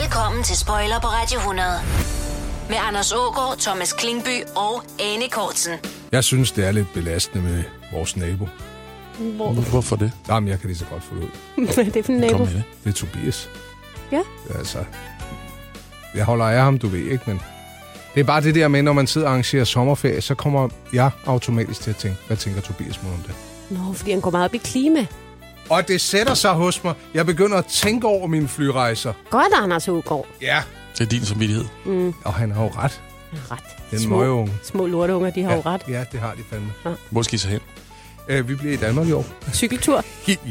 Velkommen til Spoiler på Radio 100. Med Anders Ågaard, Thomas Klingby og Anne Kortsen. Jeg synes, det er lidt belastende med vores nabo. Hvor? Hvorfor det? Jamen, jeg kan lige så godt få det ud. Hvad er det for en nabo? Kom med det. Det er Tobias. Ja. Altså, jeg holder af ham, du ved ikke, men... Det er bare det der med, når man sidder og arrangerer sommerferie, så kommer jeg automatisk til at tænke, hvad tænker Tobias mod om det? Nå, fordi han går meget op i klima. Og det sætter sig hos mig. Jeg begynder at tænke over mine flyrejser. Godt, Anders Ågaard. Ja. Det er din samvittighed. Og han har jo ret. Ret. Den små, møgeunge. små lorteunger, de har ja. jo ret. Ja, det har de fandme. Hvor skal I så hen? Øh, vi bliver i Danmark i år. Cykeltur.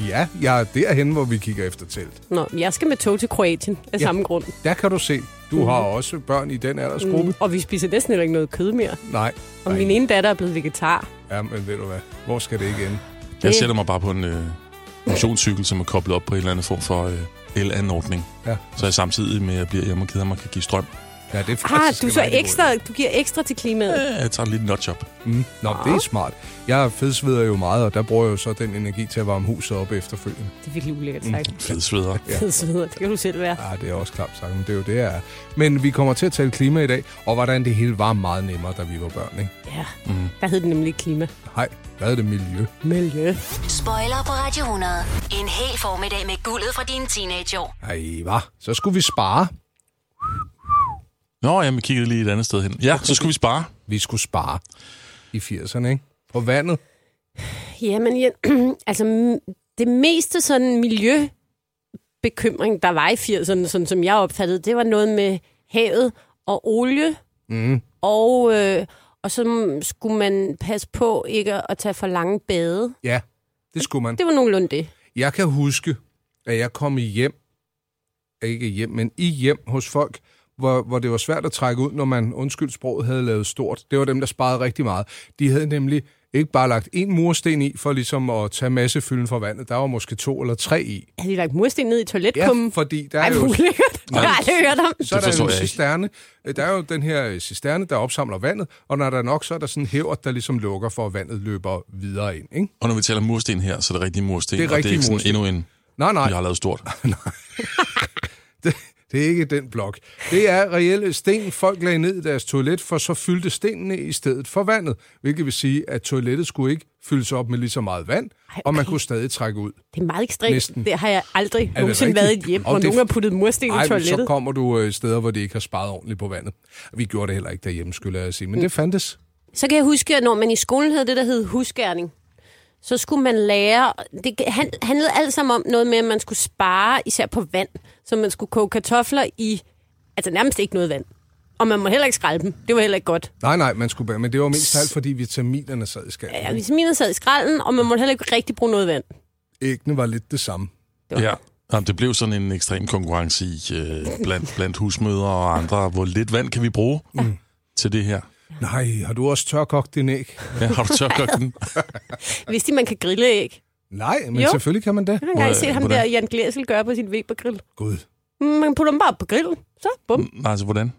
Ja, jeg er derhen, hvor vi kigger efter telt. Nå, jeg skal med tog til Kroatien af Ja. samme grund. Der kan du se. Du mm. har også børn i den aldersgruppe. Mm. Og vi spiser næsten heller ikke noget kød mere. Nej. Og Nej. min ene datter er blevet vegetar. Ja, men ved du hvad? Hvor skal det ikke ende? Jeg sætter mig bare på en øh, motionscykel, som er koblet op på en eller anden form for øh, el-anordning. Ja. Så jeg samtidig med, at jeg bliver hjemme og keder mig, kan give strøm. Ja, det er Ah, faktisk du, en så ekstra, du giver ekstra til klimaet. Ja, Jeg tager en lille notch op. idé. Mm. Nå, det er smart. Jeg fedsveder jo meget, og der bruger jeg jo så den energi til at varme huset op efterfølgende. Det er virkelig ulækkert sagt. Fed sveder. Ja. Fed sveder, det kan du selv være. Ja, det er også klart sagt, men det er jo det, jeg er. Men vi kommer til at tale klima i dag, og hvordan det hele var meget nemmere, da vi var børn, ikke? Ja, Mm. der hed det nemlig klima. Nej, hvad er det miljø? Miljø. Spoiler på Radio 100. En hel formiddag med guldet fra dine teenageår. Ej, hvad? Så skulle vi spare. Nå, jeg kiggede lige et andet sted hen. Ja, så skulle vi spare. Vi skulle spare i 80'erne, ikke? På vandet. Jamen, ja, altså det meste sådan miljøbekymring, der var i 80'erne, sådan som jeg opfattede, det var noget med havet og olie, Mm. og, øh, og så skulle man passe på ikke at tage for lange bade. Ja, det skulle man. Det var nogenlunde det. Jeg kan huske, at jeg kom i hjem, ikke hjem, men i hjem hos folk, hvor, hvor det var svært at trække ud, når man, undskyld sproget, havde lavet stort. Det var dem, der sparede rigtig meget. De havde nemlig ikke bare lagt en mursten i, for ligesom at tage massefylden fra vandet. Der var måske to eller tre i. Havde de lagt mursten ned i Ja, toiletkummen? fordi der er Ej, jo... ulækkert. Har jeg aldrig hørt om. Så er Det der en cisterne. Der er jo den her cisterne, der opsamler vandet, og når der er nok, så er der sådan en hæver, der ligesom lukker for, at vandet løber videre ind. Ikke? Og når vi taler mursten her, så er det rigtige mursten. Det er og det er rigtige ikke sådan mursten. endnu en, Nej, nej. vi har lavet stort. Det, det er ikke den blok. Det er reelle sten, folk lagde ned i deres toilet, for så fyldte stenene i stedet for vandet. Hvilket vil sige, at toilettet skulle ikke fyldes op med lige så meget vand, Ej, og man kunne stadig trække ud. Det er meget ekstremt. Næsten. Det har jeg aldrig nogensinde været i et hjem, Og hvor det- nogen har puttet mursten i Ej, så toilettet. kommer du øh, steder, hvor de ikke har sparet ordentligt på vandet. Vi gjorde det heller ikke derhjemme, skulle jeg sige. Men det fandtes. Så kan jeg huske, at når man i skolen havde det, der hed husgærning, så skulle man lære... Det han- handlede alt sammen om noget med, at man skulle spare, især på vand. Så man skulle koge kartofler i... Altså nærmest ikke noget vand. Og man må heller ikke skralde dem. Det var heller ikke godt. Nej, nej, man skulle, men det var mest alt, fordi vitaminerne sad i skallen. Ja, vitaminer sad i skralden, og man måtte heller ikke rigtig bruge noget vand. Æggene var lidt det samme. Ja. Jamen, det blev sådan en ekstrem konkurrence i, øh, blandt, blandt husmødre og andre. Hvor lidt vand kan vi bruge mm. til det her? Nej, har du også tørkogt din æg? Ja, har du tørkogt den? Vidste I, man kan grille æg? Nej, men Jo. selvfølgelig kan man det. Jeg har engang set ham hvordan? der, Jan Glæsel, gøre på sin Weber-grill. Gud. Mm, Man putter dem bare på grillen, så bum, Nej, altså hvordan?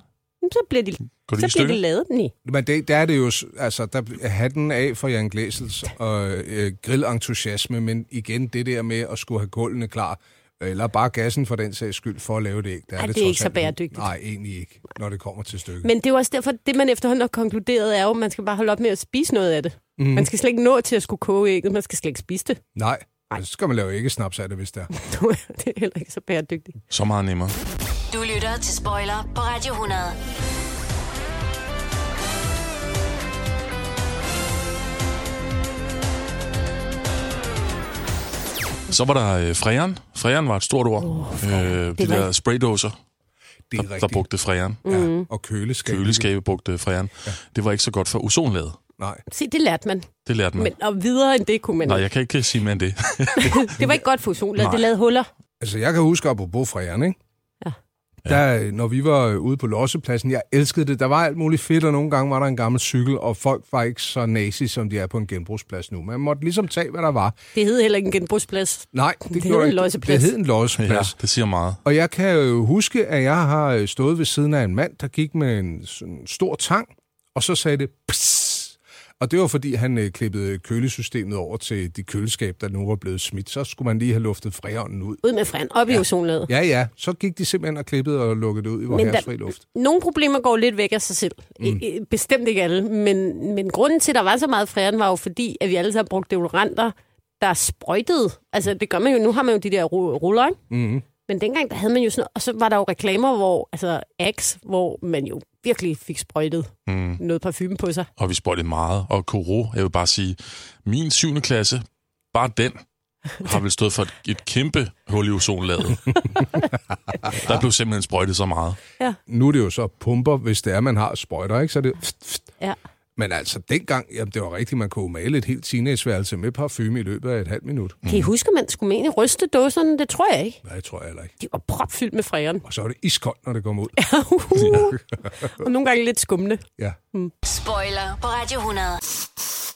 så bliver de, Går det i så bliver de lavet den i. Men det, der er det jo, altså, der er hatten af for Jan Glæsels og øh, grillentusiasme, men igen det der med at skulle have gulvene klar, eller bare gassen for den sags skyld, for at lave det æg. Der Ej, det, det er ikke så bæredygtigt. Nej, egentlig ikke, når det kommer til stykket. Men det er jo også derfor, det man efterhånden har konkluderet, er jo, at man skal bare holde op med at spise noget af det. Mm. Man skal slet ikke nå til at skulle koge ægget, man skal slet ikke spise det. Nej, så skal man lave ikke snaps af det, hvis det er. det er heller ikke så bæredygtigt. Så meget nemmere. Du lytter til Spoiler på Radio 100. Så var der øh, fræren. Fræren var et stort ord. Oh, øh, de var der spraydåser, Det er der, der rigtigt. brugte fræren. Ja, og køleskabe. Køleskabe brugte fræren. Ja. Det var ikke så godt for ozonlaget. Nej. Se, det lærte man. Det lærte man. Men, og videre end det kunne man Nej, ikke. jeg kan ikke sige mere end det. Det var ikke godt for ozonlaget. Nej. Det lavede huller. Altså, jeg kan huske, apropos fræren, ikke? Ja. Der, når vi var øh, ude på Lossepladsen, jeg elskede det. Der var alt muligt fedt, og nogle gange var der en gammel cykel, og folk var ikke så nazi, som de er på en genbrugsplads nu. Man måtte ligesom tage, hvad der var. Det hed heller ikke en genbrugsplads. Nej, det, Det hed en losseplads. Det hed en losseplads. ja, det siger meget. Og jeg kan jo huske, at jeg har øh, stået ved siden af en mand, der gik med en sådan stor tang, og så sagde det pss. Og det var, fordi han øh, klippede kølesystemet over til de køleskab, der nu var blevet smidt. Så skulle man lige have luftet freånden ud. Ud med fræn, op i ozonlaget. Ja, ja. Så gik de simpelthen og klippede og lukkede det ud i vores herresfri luft. Nogle problemer går lidt væk af sig selv. Mm. Bestemt ikke alle. Men, men grunden til, at der var så meget fræren, var jo fordi, at vi alle sammen brugte deodoranter, der sprøjtede. Altså, det gør man jo. Nu har man jo de der ru- ruller, ikke? Mm-hmm. Men dengang, der havde man jo sådan Og så var der jo reklamer, hvor, altså Axe, hvor man jo virkelig fik sprøjtet Mm. noget parfume på sig. Og vi sprøjtede meget. Og Koro, jeg vil bare sige, min 7. klasse, bare den, har vel stået for et, et kæmpe hul i ozonlaget. Der blev simpelthen sprøjtet så meget. Nu er det jo så pumper, hvis det er, man har sprøjter, ikke? Så er det... Ja. Men altså, dengang, jamen, det var rigtigt, man kunne male et helt teenageværelse med parfume i løbet af et halvt minut. Kan I huske, at man skulle mene ryste dåserne? Det tror jeg ikke. Nej, det tror jeg heller ikke. De var propfyldt med fræren. Og så er det iskoldt, når det kommer ud. og nogle gange lidt skumne. Ja. Spoiler på Radio 100.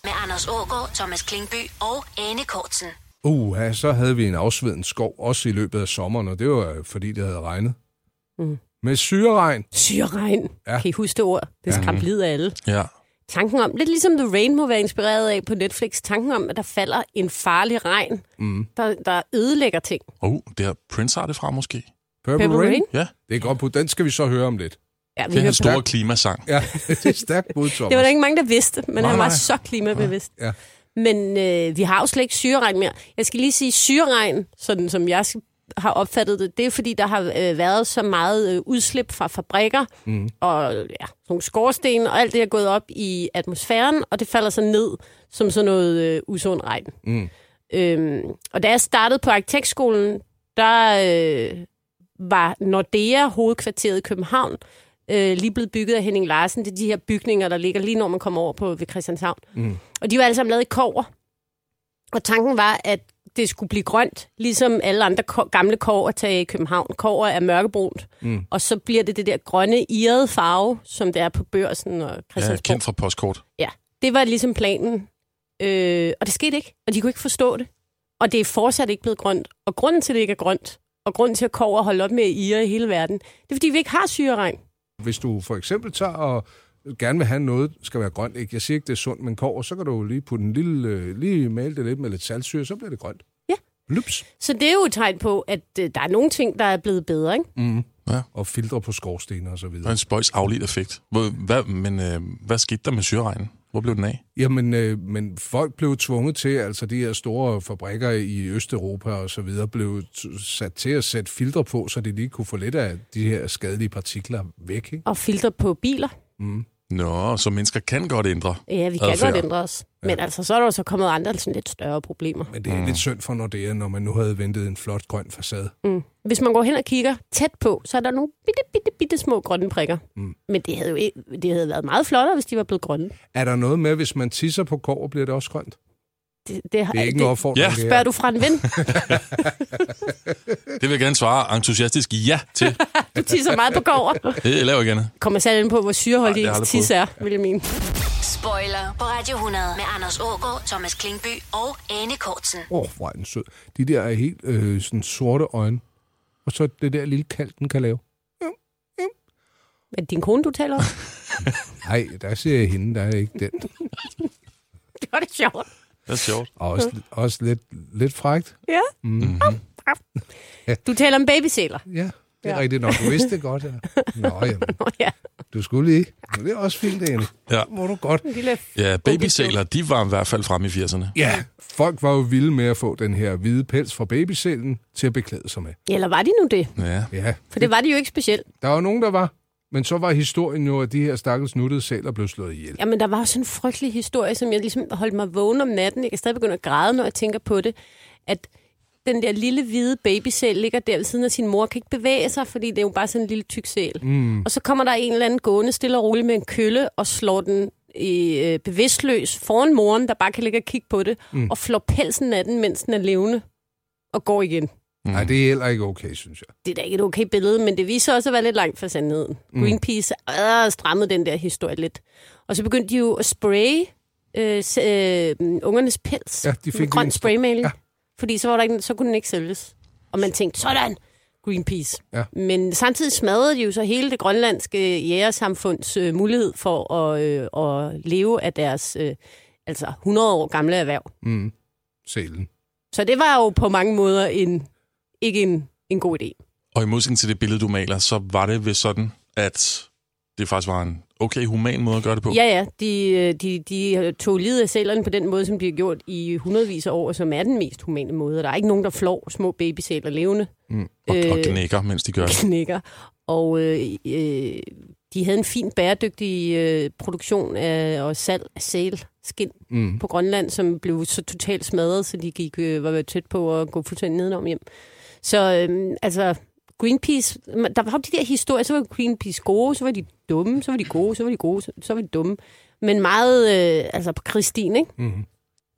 Med Anders Ågaard, Thomas Klingby og Anne Kortsen. Uh, ja, så havde vi en afsveden skov, også i løbet af sommeren, og det var øh, fordi, det havde regnet. Mm. Med syreregn. Syreregn. Ja. Ja. Kan I huske det ord? Det skræmte ja. af alle. Ja. Tanken om, lidt ligesom The Rain må være inspireret af på Netflix, tanken om, at der falder en farlig regn, Mm. der, der ødelægger ting. Oh, det har Prince har det fra måske. Purple, Purple Rain. Rain? Ja, Det er godt på. Den skal vi så høre om lidt. Ja, vi det er hans store klimasang. Ja, det er stærkt bud, Thomas. Det var der ikke mange, der vidste, men Nej, han var nej. så klimabevidst. Ja. Men øh, vi har jo slet ikke syreregn mere. Jeg skal lige sige, syreregn, sådan som jeg har opfattet det, det er fordi, der har øh, været så meget øh, udslip fra fabrikker, mm. og ja, nogle skorsten, og alt det er gået op i atmosfæren, og det falder så ned som sådan noget øh, usund regn. Mm. Øhm, og da jeg startede på arkitektskolen, der øh, var Nordea hovedkvarteret i København øh, lige blevet bygget af Henning Larsen. Det er de her bygninger, der ligger lige når man kommer over på ved Christianshavn. Mm. Og de var alle sammen lavet i kover. Og tanken var, at det skulle blive grønt, ligesom alle andre gamle kovertage i København. Kover er mørkebrunt, Mm. og så bliver det det der grønne, irrede farve, som det er på børsen og Ja, Christiansborg. kendt fra postkort. Ja, det var ligesom planen. Øh, og det skete ikke, og de kunne ikke forstå det. Og det er fortsat ikke blevet grønt. Og grunden til, at det ikke er grønt, og grunden til, at kover holder op med at ire i hele verden, det er, fordi vi ikke har syreregn. Hvis du for eksempel tager og gerne vil have noget, skal være grønt, ikke? Jeg siger ikke, det er sundt, men kover, så kan du jo lige putte en lille, øh, lige male det lidt med lidt saltsyre, så bliver det grønt. Ja. Lups. Så det er jo et tegn på, at øh, der er nogle ting, der er blevet bedre. Ikke? Mm. Ja. Og filtre på skorstener og så Det var videre. en spøjs afledt effekt. Hvor, hvad, men øh, hvad skete der med syreregnen? Hvor blev den af? Jamen, øh, men folk blev tvunget til, altså de her store fabrikker i Østeuropa og så videre, blev t- sat til at sætte filtre på, så de lige kunne få lidt af de her skadelige partikler væk. Ikke? Og filtre på biler. Mm. Nå, så mennesker kan godt ændre. Ja, vi kan Adfærd. godt ændre os. Men altså, så er der jo så kommet andre sådan lidt større problemer. Men det er mm. lidt synd for Nordea, når man nu havde ventet en flot grøn facade. Mm. Hvis man går hen og kigger tæt på, så er der nogle bitte, bitte, bitte små grønne prikker. Mm. Men det havde jo ikke, det havde været meget flottere, hvis de var blevet grønne. Er der noget med, hvis man tisser på kår, bliver det også grønt? Det, det, har- Det er ikke det, en opfordring. Ja. Spørger du fra en ven? Det vil jeg gerne svare entusiastisk ja til. Du tisser meget på kover. Det laver jeg gerne. Kommer særligt ind på, hvor syreholdig har ens tis er, vil jeg mene. Spoiler på Radio 100 med Anders Ågaard, Thomas Klingby og Anne Kortsen. Åh, oh, hvor er den sød. De der er helt øh, sådan sorte øjne. Og så det der lille kald, den kan lave. Er det din kone, du taler om? Nej, der ser jeg hende, der er ikke den. det var det sjovt. Det er sjovt. Og også, også lidt, lidt frægt. Ja. Mm. Du taler om babysæler. Ja, det er Ja. rigtigt nok. Du vidste det godt, ja. Nå, jamen, Nå ja, du skulle lige. Det er også fint, Anne. Ja. Må du godt. en lille... Ja, babysæler, de var i hvert fald fremme i 80'erne. Ja, folk var jo vilde med at få den her hvide pels fra babysælen til at beklæde sig med. Eller var de nu det? Ja. Ja, For det var de jo ikke specielt. der var nogen, der var. Men så var historien jo, at de her stakkels nuttede sæler blev slået ihjel. Jamen, der var sådan en frygtelig historie, som jeg ligesom holdt mig vågen om natten. Jeg kan stadig begynde at græde, når jeg tænker på det. At den der lille hvide babysæl ligger der ved siden af sin mor, kan ikke bevæge sig, fordi det er jo bare sådan en lille tyk sæl. Mm. Og så kommer der en eller anden gående stille og roligt med en kølle og slår den i, øh, bevidstløs foran moren, der bare kan ligge og kigge på det, mm. og flår pelsen af den, mens den er levende, og går igen. Nej, det er heller ikke okay, synes jeg. Det er da ikke et okay billede, men det viser også at være lidt langt fra sandheden. Mm. Greenpeace øh, strammede den der historie lidt. Og så begyndte de jo at spraye øh, s- øh, ungernes pels Ja, de fik med grøn spraymaling. Ja. Fordi så, var der ikke, så kunne den ikke sælges. Og man tænkte, sådan, Greenpeace. Ja. Men samtidig smadrede de jo så hele det grønlandske jægersamfunds øh, mulighed for at, øh, at leve af deres øh, altså 100 år gamle erhverv. Mm. Sælen. Så det var jo på mange måder en, ikke en, en god idé. Og i modsætning til det billede, du maler, så var det ved sådan, at det faktisk var en okay human måde at gøre det på. Ja, ja. De, øh, de, de tog livet af sælerne på den måde, som de har gjort i hundredvis af år, som er den mest humane måde. Der er ikke nogen, der flår små babysæler levende. Mm. Og, og Øh, knækker, mens de gør det. knækker. Og øh, øh, de havde en fin bæredygtig øh, produktion af, og salg af sælskin Mm. på Grønland, som blev så totalt smadret, så de gik, øh, var tæt på at gå fuldstændig nedenom hjem. Så øhm, altså, Greenpeace, der var jo de der historier, så var Greenpeace gode, så var de dumme, så var de gode, så var de gode, så, var de dumme. Men meget øh, altså på Christine, ikke? Mm.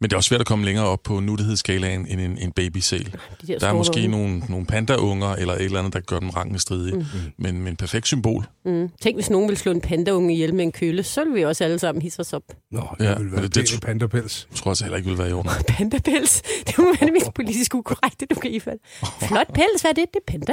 Men det er også svært at komme længere op på nuttighedsskalaen end en, en babysæl. De der, Der er måske unge. nogle, nogle pandaunger eller et eller andet, der gør dem rangen stridige. Mm. Men, men perfekt symbol. Mm. Tænk, hvis nogen ville slå en pandaunge ihjel med en køle, så ville vi også alle sammen hisse os op. Nå, det Ja, ja, ville være det, det- det pandapels. Jeg tror også heller ikke, vil være i orden. Pandapels. Det må være det mest politisk ukorrekte, du kan ifalde. Flot pels, hvad er det? Det er panda.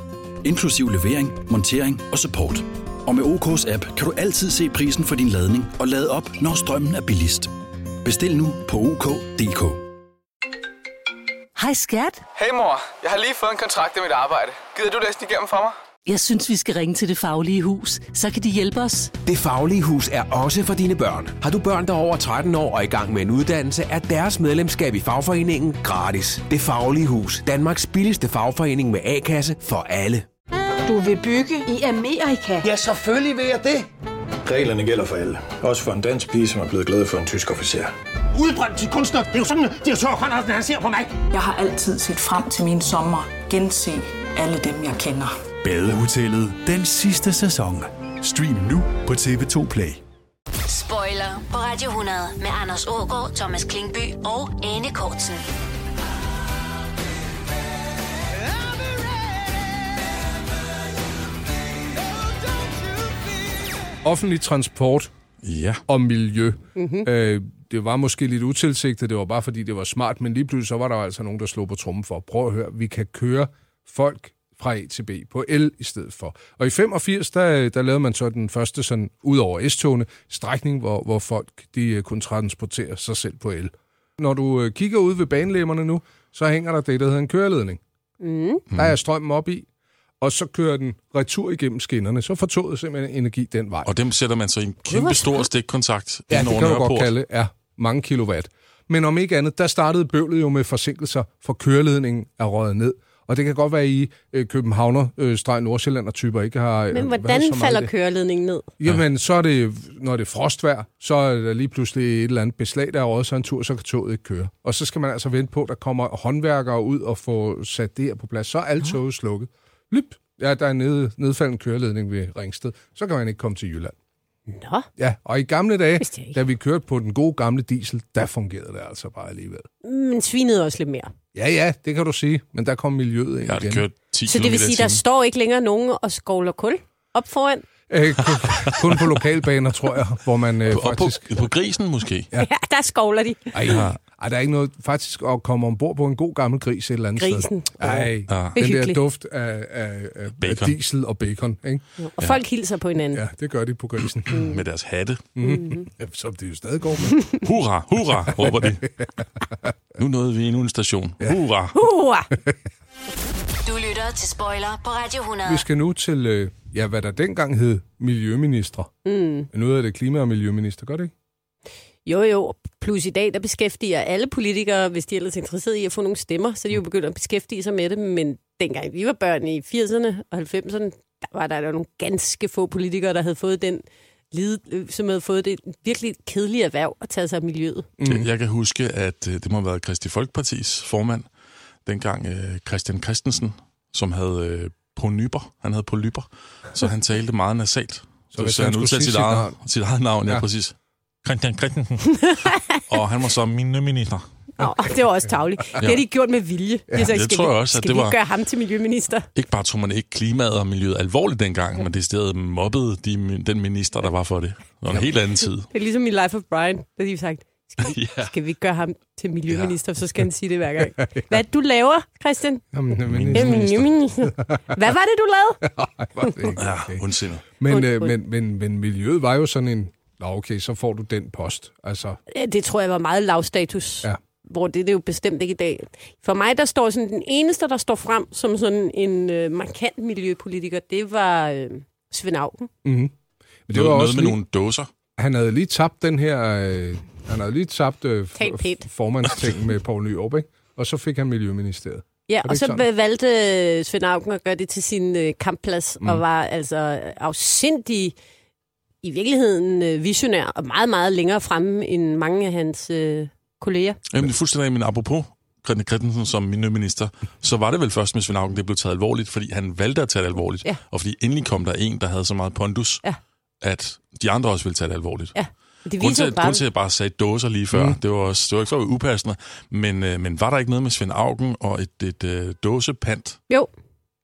inklusiv levering, montering og support. Og med OK's app kan du altid se prisen for din ladning og lade op, når strømmen er billigst. Bestil nu på OK.dk. Hej skat. Hey mor, jeg har lige fået en kontrakt i mit arbejde. Gider du læse den igennem for mig? Jeg synes, vi skal ringe til Det Faglige Hus. Så kan de hjælpe os. Det Faglige Hus er også for dine børn. Har du børn, der er over 13 år og i gang med en uddannelse, er deres medlemskab i fagforeningen gratis. Det Faglige Hus. Danmarks billigste fagforening med A-kasse for alle. Du vil bygge i Amerika? Ja, selvfølgelig vil jeg det. Reglerne gælder for alle. Også for en dansk pige, som er blevet glad for en tysk officer. Udbrændt til kunstner. Det er jo sådan, har tørt, han ser på mig. Jeg har altid set frem til min sommer. Gense alle dem, jeg kender. Badehotellet den sidste sæson. Stream nu på TV2 Play. Spoiler på Radio 100 med Anders Ågaard, Thomas Klingby og Anne Kortsen. Offentlig transport Ja. og miljø. Mm-hmm. Øh, det var måske lidt utilsigtet, det var bare fordi, det var smart, men lige pludselig så var der altså nogen, der slog på trummen for, prøv at høre, vi kan køre folk fra A til B på el i stedet for. Og i 85, der, der lavede man så den første sådan, ud over S-togene, strækning, hvor, hvor folk de øh, kunne transportere sig selv på el. Når du øh, kigger ud ved banelemmerne nu, så hænger der det, der hedder en køreledning. Mm. Der er strømmen op i, og så kører den retur igennem skinnerne. Så får toget simpelthen energi den vej. Og dem sætter man så i en kæmpe stor stikkontakt Ja, ind det over kan du godt kalde, ja, mange kilowatt. Men om ikke andet, der startede bøvlet jo med forsinkelser, for køreledningen er røget ned. Og det kan godt være, at I øh, Københavner, øh, streg Nordsjælland og typer ikke har... øh, Men været hvordan så falder det. køreledningen ned? Jamen, så er det, når det er frostvejr, så er der lige pludselig et eller andet beslag, der er røget sig en tur, så kan toget ikke køre. Og så skal man altså vente på, at der kommer håndværkere ud og få sat det her på plads. Så er alle toget slukket. Lyp! Ja, der er ned, nedfaldende køreledning ved Ringsted. Så kan man ikke komme til Jylland. Nå, Ja, og i gamle dage, da vi kørte på den gode gamle diesel, der fungerede det altså bare alligevel. men svinede også lidt mere. Ja, ja, det kan du sige, men der kom miljøet ind Jeg har igen. kørt 10 Så det vil sige, der står ikke længere nogen og skovler kul op foran? Øh, kun, kun på lokalbaner, tror jeg, hvor man øh, på, faktisk... på grisen måske. Ja, der skovler de. Ej, ej, der er ikke noget faktisk at komme ombord på en god gammel gris et eller andet Grisen. sted. Ej, Ja. den der duft af, af, af, diesel og bacon, ikke? Og folk hilser på hinanden. Ja, det gør de på grisen. Med deres hatte. Mm. Ja, som det jo stadig går med. Hurra, hurra, råber de. Nu nåede vi endnu en station. Hurra. Hurra! Du lytter til Spoiler på Radio 100. Vi skal nu til, øh, ja, hvad der dengang hed miljøministre. Mm. Men nu er det klima- og miljøminister, gør det ikke? Jo, jo. Plus i dag, der beskæftiger alle politikere, hvis de ellers er interesseret i at få nogle stemmer, så de jo begyndt at beskæftige sig med det. Men dengang vi var børn i 80'erne og 90'erne, der var der jo nogle ganske få politikere, der havde fået den lide, som havde fået det virkelig kedelige erhverv at tage sig af miljøet. Mm. Jeg kan huske, at øh, det må have været Kristi Folkepartis formand, dengang øh, Christian Christensen, som havde øh, polyper. Han havde polyper, så han talte meget nasalt. Så, hvis så han udtalte sit, sit eget, navn. sit eget navn, ja, Ja. ja præcis. Christian Christensen. og han var så min minister. Nå, det var også tavligt. Det har de gjort med vilje. Ja, De sagde, det tror jeg også, at Skal det var- gøre ham til miljøminister? Ikke bare tog man ikke klimaet og miljøet alvorligt dengang, men det stedet mobbede de, den minister, der var for det. Det var en helt anden tid. Det er ligesom i Life of Brian, der de har sagt, skal vi, Ja. skal vi ikke gøre ham til miljøminister, så skal han sige det hver gang. Hvad er det, du laver, Christian? Jamen, er miljøminister. Hvad var det, du lavede? Ja, ondsindet. Men, Und- øh, und- men, men, men miljøet var jo sådan en... Nå, okay, så får du den post. Altså, Ja, Det tror jeg var meget lav status. Ja. Hvor det, det er jo bestemt ikke i dag. For mig, der står sådan, den eneste, der står frem som sådan en øh, markant miljøpolitiker, det var øh, Svend Auken. mm-hmm. Men det Noget, var noget også med lige, nogle dåser. Han havde lige tabt den her... Øh, han havde lige tabt øh, formandsting med Poul Nyrup, ikke? Og så fik han Miljøministeriet. Ja, og så sådan? valgte øh, Svend Auken at gøre det til sin øh, kampplads, mm. og var altså afsindig i virkeligheden øh, visionær, og meget, meget længere fremme end mange af hans øh, kolleger. Jamen, det er fuldstændig, men apropos Christian Christensen som miljøminister, så var det vel først med Svend Auken, det blev taget alvorligt, fordi han valgte at tage det alvorligt. Ja. Og fordi endelig kom der en, der havde så meget pondus, Ja. at de andre også ville tage det alvorligt. Ja, det Grunden til, at, bare... grund til, at jeg bare sagde dåser lige før, mm. det, var også, det var ikke at være upassende, men, øh, men var der ikke noget med Svend Auken og et, et øh, dåsepant? Jo,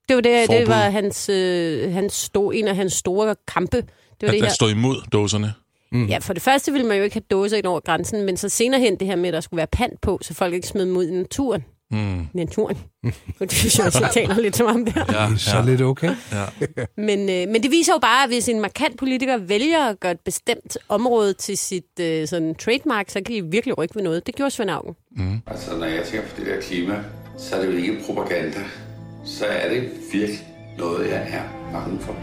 det var, det, det var hans, øh, hans store, en af hans store kampe. Det var At, det at her. stå imod dåserne? Mm. Ja, for det første ville man jo ikke have dåser ind over grænsen, men så senere hen det her med, at der skulle være pant på, så folk ikke smed dem ud i naturen. Mm. Naturen. det synes jeg også, jeg taler lidt som om der. Ja, Så lidt okay. Ja. Men, øh, men det viser jo bare, at hvis en markant politiker vælger at gøre et bestemt område til sit øh, sådan trademark, så kan de virkelig rykke ved noget. Det gjorde Svend Auken. Mm. Altså, når jeg tænker på det der klima, så er det jo ikke propaganda. Så er det virkelig noget, jeg er bange for.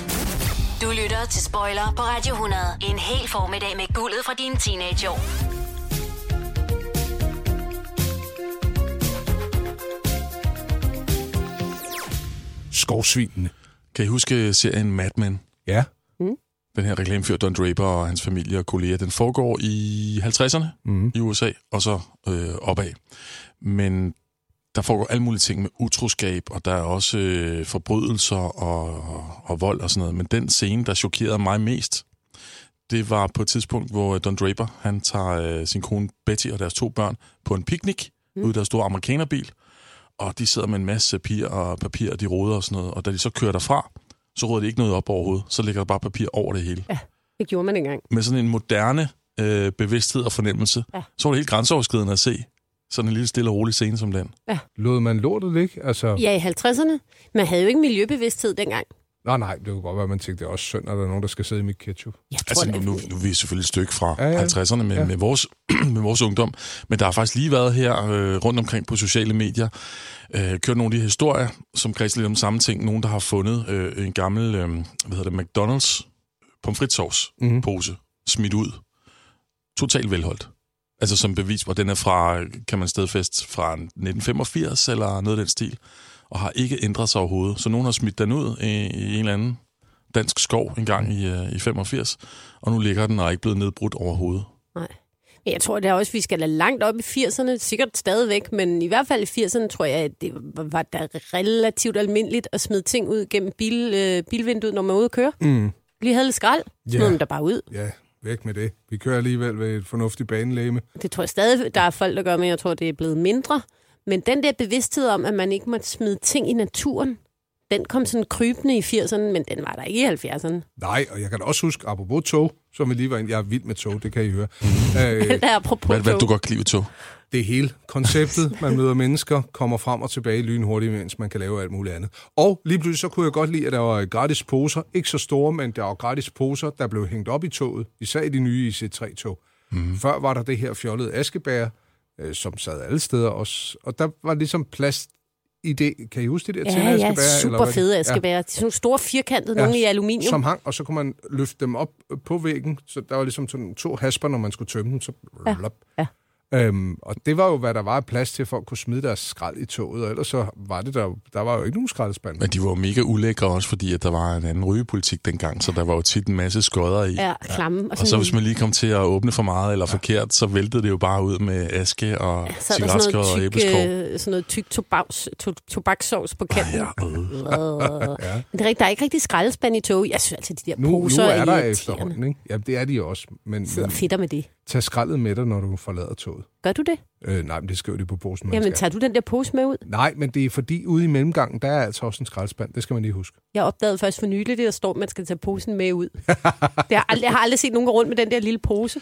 Du lytter til Spoiler på Radio 100. En hel formiddag med guldet fra dine teenageår. Skovsvinene. Kan I huske serien Mad Men? Ja. Den her reklamefyr Don Draper og hans familie og kolleger, den foregår i 50'erne Mm. i USA, og så øh, opad. Men der foregår alle mulige ting med utroskab, og der er også øh, forbrydelser og, og, og vold og sådan noget. Men den scene, der chokerede mig mest, det var på et tidspunkt, hvor Don Draper, han tager øh, sin kone Betty og deres to børn på en picnic mm. ude i deres store amerikanerbil, og de sidder med en masse papir og papir, og de roder og sådan noget. Og da de så kører derfra, så råder de ikke noget op overhovedet. Så ligger der bare papir over det hele. Ja, det gjorde man engang. Med sådan en moderne øh, bevidsthed og fornemmelse, Ja. så var det helt grænseoverskridende at se sådan en lille stille og rolig scene som den. Lod man lortet ligge? Altså, Ja, i 50'erne. Man havde jo ikke miljøbevidsthed dengang. Nej, nej, det kunne godt være, at man tænkte, det er også synd, at der er nogen, der skal sidde i mit ketchup. Jeg Altså, nu, nu, nu er vi selvfølgelig et stykke fra Ja, ja, ja. ja. 50'erne med, Ja. med, vores, med vores ungdom, men der har faktisk lige været her øh, rundt omkring på sociale medier, øh, kørt nogle af de historier, som kredser lidt om samme ting. Nogen, der har fundet øh, en gammel, øh, hvad hedder det, McDonald's pomfritsauce Mhm. pose smidt ud. Totalt velholdt. Altså som bevis, hvor den er fra, kan man stedfest, fra 1985 eller noget af den stil, og har ikke ændret sig overhovedet. Så nogen har smidt den ud i, i en eller anden dansk skov en gang i, øh, i 85, og nu ligger den og er ikke blevet nedbrudt overhovedet. Nej. Men jeg tror det er også, vi skal lade langt op i 80'erne, sikkert stadigvæk, men i hvert fald i 80'erne tror jeg, at det var da relativt almindeligt at smide ting ud gennem bil, øh, bilvinduet, når man er ude at køre. Mm. Lige havde lidt skrald, smed Ja. dem der bare ud. Ja, væk med det. Vi kører alligevel ved et fornuftigt banelæme. Det tror jeg stadig, der er folk, der gør, men jeg tror, det er blevet mindre. Men den der bevidsthed om, at man ikke måtte smide ting i naturen, den kom sådan krybende i 80'erne, men den var der ikke i 70'erne. Nej, og jeg kan da også huske, apropos tog, som vi lige var inde, jeg er vild med tog, det kan I høre. øh, Den der apropos Hvad, hvad du godt kan lide tog? det er hele konceptet. Man møder mennesker, kommer frem og tilbage lynhurtigt, mens man kan lave alt muligt andet. Og lige pludselig så kunne jeg godt lide, at der var gratis poser. Ikke så store, men der var gratis poser, der blev hængt op i toget. Især i de nye IC3-tog. Mm. Før var der det her fjollede askebær, øh, som sad alle steder også. Og der var ligesom plads i det. Kan I huske det der Ja, tænde ja, askebær? super fede askebær. Ja. De sådan nogle store firkantede, nogle i aluminium. Som hang, og så kunne man løfte dem op på væggen. Så der var ligesom sådan to hasper, når man skulle tømme dem. Så Ja, ja. Øhm, og det var jo, hvad der var plads til, at folk kunne smide deres skrald i toget, og ellers så var det der, der var jo ikke nogen skraldespand. Men de var jo mega ulækre også, fordi at der var en anden rygepolitik dengang, så der var jo tit en masse skodder i. Ja, klamme. Og så hvis man lige kom til at åbne for meget eller forkert, så væltede det jo bare ud med aske og så er der sådan cigaretskod og noget tyk, æbleskov. øh, sådan noget tyk tobaks, to, tobaksovs på kanten. ja, øh. Øh. Men det er rigtigt, der er ikke rigtig skraldespand i tog. Jeg synes altid, de der Nu, nu poser er der efterhånden, ikke? Ja, det er de også. Men, Sidder men, og fedter med det. Tag skraldet med dig, når du forlader toget. Gør du det? Øh, nej, men det skriver de på posen. Jamen, skal. tager du den der pose med ud? Nej, men det er fordi, ude i mellemgangen, der er altså også en skraldespand. Det skal man lige huske. Jeg opdagede først for nylig, det der står, at man skal tage posen med ud. det har aldrig, jeg har aldrig set nogen gå rundt med den der lille pose.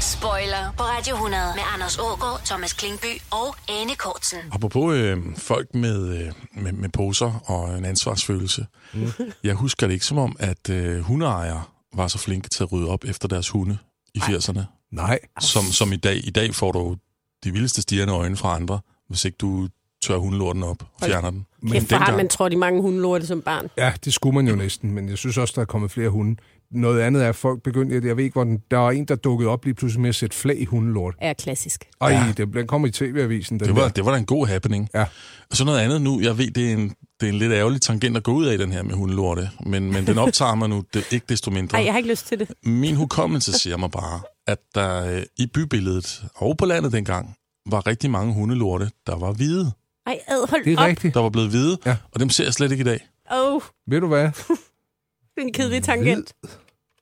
Spoiler på Radio 100 med Anders Ågaard, Thomas Klingby og Anne Kortsen. Apropos øh, folk med, øh, med, med poser og en ansvarsfølelse. Mm. Jeg husker det ikke som om, at øh, hundeejere var så flinke til at rydde op efter deres hunde i 80'erne. Nej. Som, som i dag. I dag får du de vildeste stirrende øjne fra andre, hvis ikke du tør hundelorten op og fjerner den. Men Kæft, hvor har man trådt i mange hundelorte som barn. Ja, det skulle man jo næsten, men jeg synes også, der er kommet flere hunde. Noget andet er, at folk begyndte, jeg ved ikke, hvor den, der var en, der dukkede op lige pludselig med at sætte flag i hundelort. Er klassisk. Ej, ja. det, den kom i tv-avisen. Den Det var, der. det var da en god happening. Ja. Og så noget andet nu. Jeg ved, det er en, det er en lidt ærgerlig tangent at gå ud af, den her med hundelorte. Men, men den optager mig nu det, ikke desto mindre. Nej, jeg har ikke lyst til det. Min hukommelse siger mig bare, at der øh, i bybilledet og på landet dengang var rigtig mange hundelorte, der var hvide. Ej, ad, hold Det er op. rigtigt. Der var blevet hvide, Ja. og dem ser jeg slet ikke i dag. Åh, oh, Ved du hvad? det er en kedelig tangent.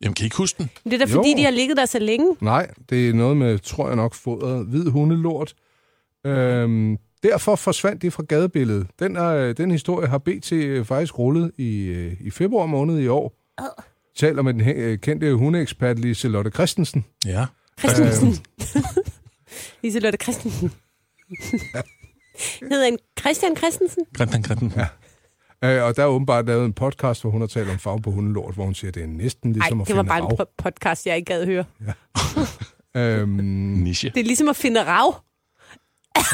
Jamen, kan I ikke huske den? Men Det er da fordi, Jo. de har ligget der så længe. Nej, det er noget med, tror jeg nok, fodret hvid hundelort. Øhm, derfor forsvandt de fra gadebilledet. Den, er, den historie har BT faktisk rullet i, øh, i februar måned i år. Taler med den øh, kendte hundeekspert Liselotte Christensen. Ja. Christensen. Øhm. Liselotte Christensen. Hedder en Christian Christensen? Grinten, grinten. Ja. Øh, og der er åbenbart lavet en podcast, hvor hun har talt om farve på hundelort, hvor hun siger, at det er næsten ligesom at det var finde bare en rav. po- podcast, jeg ikke gad høre. Øhm, Niche. Det er ligesom at finde rav.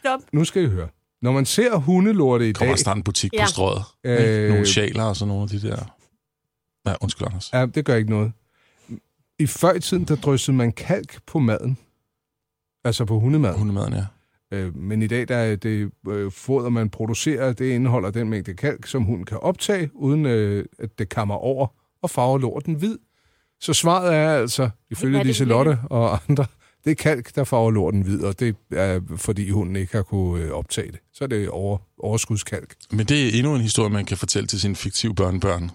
Stop. nu skal I høre. Når man ser hundelorte i Kommer dag... der snart en butik Ja. på strøget. Øh, nogle sjaler og sådan nogle af de der... Ja, undskyld, Anders. Ja, det gør ikke noget. I før i tiden, der dryssede man kalk på maden. Altså på hundemad. Hundemaden, ja. Øh, men i dag, der er det øh, foder, man producerer, det indeholder den mængde kalk, som hunden kan optage, uden øh, at det kammer over og farver lorten hvid. Så svaret er altså, ifølge det Liselotte og andre, det er kalk, der farver lorten hvid, og det er, fordi hunden ikke har kunne øh, optage det. Så er det over, overskudskalk. Men det er endnu en historie, man kan fortælle til sine fiktive børnebørn.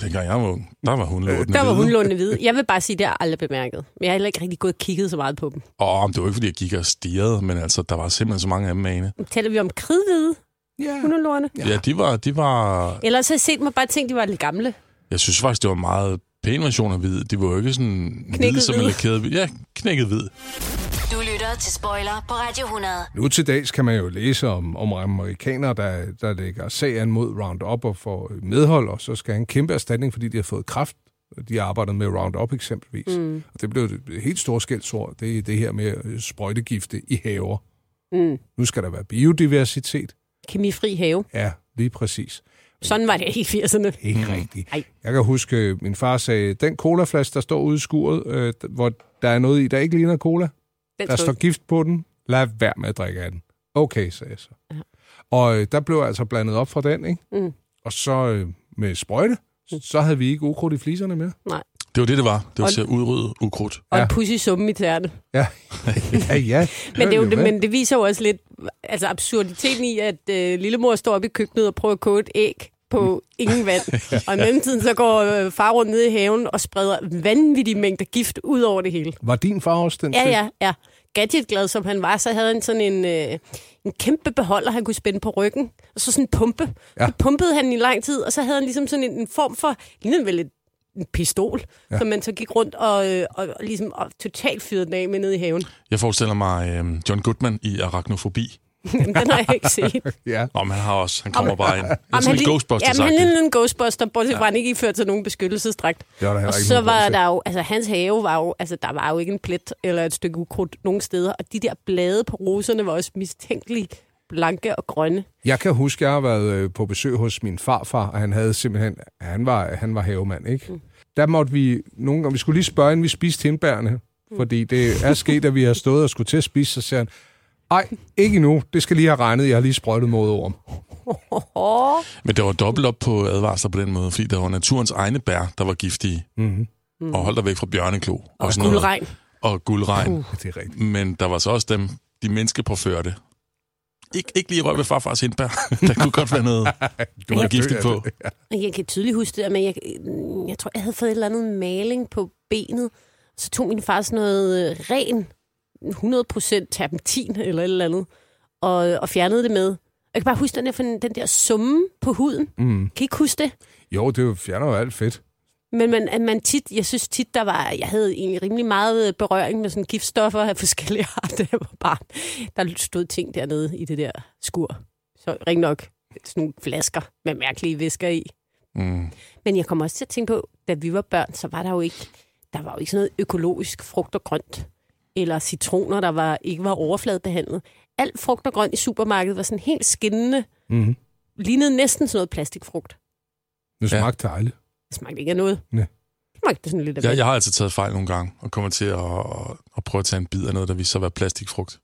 Dengang jeg var ung, der var hundelorten Der var hundelundene hvide. Jeg vil bare sige, det har jeg aldrig bemærket. Men jeg har heller ikke rigtig gået og kigget så meget på dem. Og det var ikke, fordi jeg gik og stirrede, men altså, der var simpelthen så mange af dem ane. Taler vi om kridhvide Ja. hundelorne? Ja, ja de, var, de var... Ellers har jeg set mig bare tænkt, de var lidt gamle. Jeg synes faktisk, det var meget pæn version af hvid. De var jo ikke sådan hvide, som en hvid. lakeret hvid. Ja, knækket hvid. Du lytter til Spoiler på Radio 100. Nu til dags kan man jo læse om, om amerikanere, der, der lægger sag an mod Roundup og får medhold, og så skal han kæmpe erstatning, fordi de har fået kraft. De har arbejdet med Roundup eksempelvis. Mm. Og det blev et helt stort skældsord, det er det her med øh, sprøjtegifte i haver. Mm. Nu skal der være biodiversitet. Kemifri have. Ja, lige præcis. Sådan var det i 80'erne. Ikke mm. rigtigt. Ej. Jeg kan huske, øh, min far sagde, den colaflaske, der står ude i skuret, øh, hvor der er noget i, der ikke ligner cola, Den der står gift på den, lad være med at drikke af den. Okay, sagde jeg så. Ja. Og øh, der blev altså blandet op fra den, ikke? Mm. Og så øh, med sprøjte, så havde vi ikke ukrudt i fliserne mere. Nej. Det var det, det var. Det var til at udrydde ukrudt. Og Ja. en pussy summe i tæerne. Ja, ja, ja. Men det, jo, det, men det viser jo også lidt altså absurditeten i, at øh, lillemor står oppe i køkkenet og prøver at koge et æg på ingen vand. Og i mellemtiden så går øh, far rundt ned i haven og spreder vanvittige mængder gift ud over det hele. Var din far også den Ja, type? ja, ja. Gadgetglad som han var, så havde han sådan en, øh, en kæmpe beholder, han kunne spænde på ryggen. Og så sådan en pumpe. Ja. Så pumpede han i lang tid, og så havde han ligesom sådan en, en form for, lignede vel et, en pistol, Ja. ja. som man så gik rundt og, øh, og, og ligesom og totalt fyrede den af med nede i haven. Jeg forestiller mig øh, John Goodman i Arachnofobi. Jamen, den har jeg ikke set. ja. Nå, men han har også. Han kommer bare ind. Det er Jamen, sådan en lige- Ghostbusters Jamen, han lignede en Ghostbuster, bortset fra, ja. han ikke iførte sig nogen beskyttelsesdragt. Det var der heller Og så var til. der jo, altså hans have var jo, altså der var jo ikke en plet eller et stykke ukrudt nogen steder, og de der blade på roserne var også mistænkeligt blanke og grønne. Jeg kan huske, jeg har været øh, på besøg hos min farfar, og han havde simpelthen, han var, han var havemand, ikke? Mm. Der måtte vi nogle gange, vi skulle lige spørge, inden vi spiste hindbærne, mm. fordi det er sket, at vi har stået og skulle til at spise, så siger han, ej, ikke endnu, det skal lige have regnet, jeg har lige sprøjtet mod orm. Men det var dobbelt op på advarsler på den måde, fordi der var naturens egne bær, der var giftige. Mm-hmm. Mm. Og hold dig væk fra bjørneklo. Og sådan noget. guldregn. Og guldregn. Uh. Det er rigtigt. Men der var så også dem, de menneskepåførte, Ikke, ikke lige rør ved farfars hindbær. der kunne godt være noget, Du noget er giftigt på. det. Jeg kan tydeligt huske det, men jeg, jeg tror, jeg havde fået et eller andet maling på benet. Så tog min far sådan noget øh, ren 100% terpentin eller et eller andet, og, og fjernede det med. Jeg kan bare huske den der, den der summe på huden. Mm. Kan I ikke huske det? Jo, det er fjerner jo alt fedt. Men man, at man tit, jeg synes tit, der var, jeg havde egentlig rimelig meget berøring med sådan giftstoffer af forskellige arter, da jeg var barn. Der stod ting dernede i det der skur. Så ring nok sådan nogle flasker med mærkelige væsker i. Mm. Men jeg kommer også til at tænke på, da vi var børn, så var der jo ikke, der var jo ikke sådan noget økologisk frugt og grønt. Eller citroner, der var, ikke var overfladebehandlet. Alt frugt og grønt i supermarkedet var sådan helt skinnende. Mm. Lignede næsten sådan noget plastikfrugt. Det smagte dejligt. Det smagte ikke af noget. Nej. Det smagte sådan lidt af Jeg, jeg har altid taget fejl nogle gange, og kommer til at, at prøve at tage en bid af noget, der viser sig at være plastikfrugt.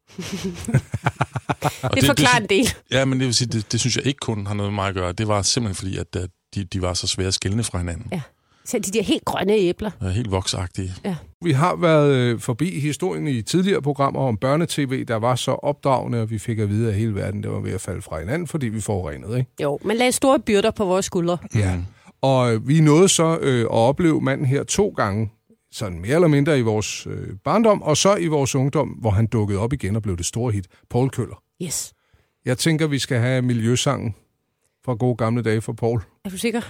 Og Det forklarer sy- en del. Ja, men det vil sige, det, det synes jeg ikke kun har noget med mig at gøre. Det var simpelthen fordi, at, at de, de var så svære at skille fra hinanden. Ja. Så de der helt grønne æbler. Ja. Helt voksagtige. Ja. Vi har været øh, forbi historien i tidligere programmer om børnetv, der var så opdragende, og vi fik at vide, at hele verden det var ved at falde fra hinanden, fordi vi forurenede. Ikke? Jo, man lagde store byrder på vores skuldre. Ja. Og øh, vi nåede så øh, at opleve manden her to gange, sådan mere eller mindre i vores øh, barndom, og så i vores ungdom, hvor han dukkede op igen og blev det store hit. Paul Køller. Yes. Jeg tænker, vi skal have miljøsangen fra gode gamle dage for Paul. Er du sikker?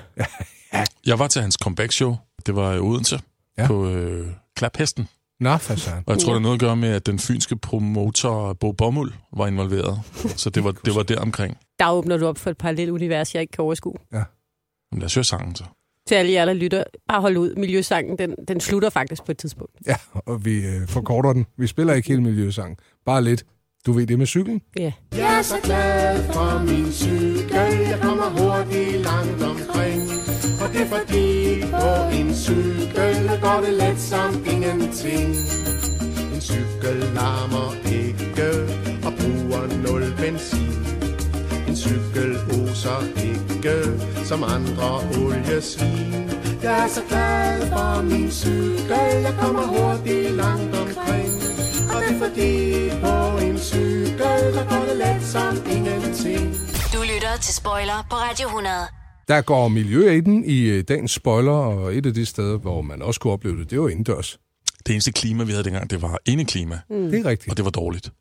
Jeg var til hans comeback-show. Det var i Odense Ja. ja. på øh, Klaphesten. Nå, for søren. Og jeg tror, det har noget at gøre med, at den fynske promotor Bo Bommel var involveret. Så det var, det var der omkring. Der åbner du op for et parallelt univers, jeg ikke kan overskue. Men lad os høre sangen så. Til alle jer, der lytter, bare hold ud. Miljøsangen, den, den slutter faktisk på et tidspunkt. Ja, og vi øh, forkorter den. Vi spiller ikke hele miljøsangen. Bare lidt. Du ved det med cyklen? Ja. Jeg er så glad for min cykel, jeg kommer hurtigt langt omkring. Og det er fordi på en cykel går det let som ingenting. En cykel larmer ikke og bruger nul benzin. En cykel oser ikke som andre oliesvin. Jeg er så glad for min cykel, jeg kommer hurtigt langt omkring. Og det er fordi på en cykel, der går det let som ingenting. Du lytter til Spoiler på Radio 100. Der går miljø i den i øh, dagens spoiler, og et af de steder, hvor man også kunne opleve det, det var indendørs. Det eneste klima, vi havde dengang, det var indeklima. Mm. Det er rigtigt. Og det var dårligt.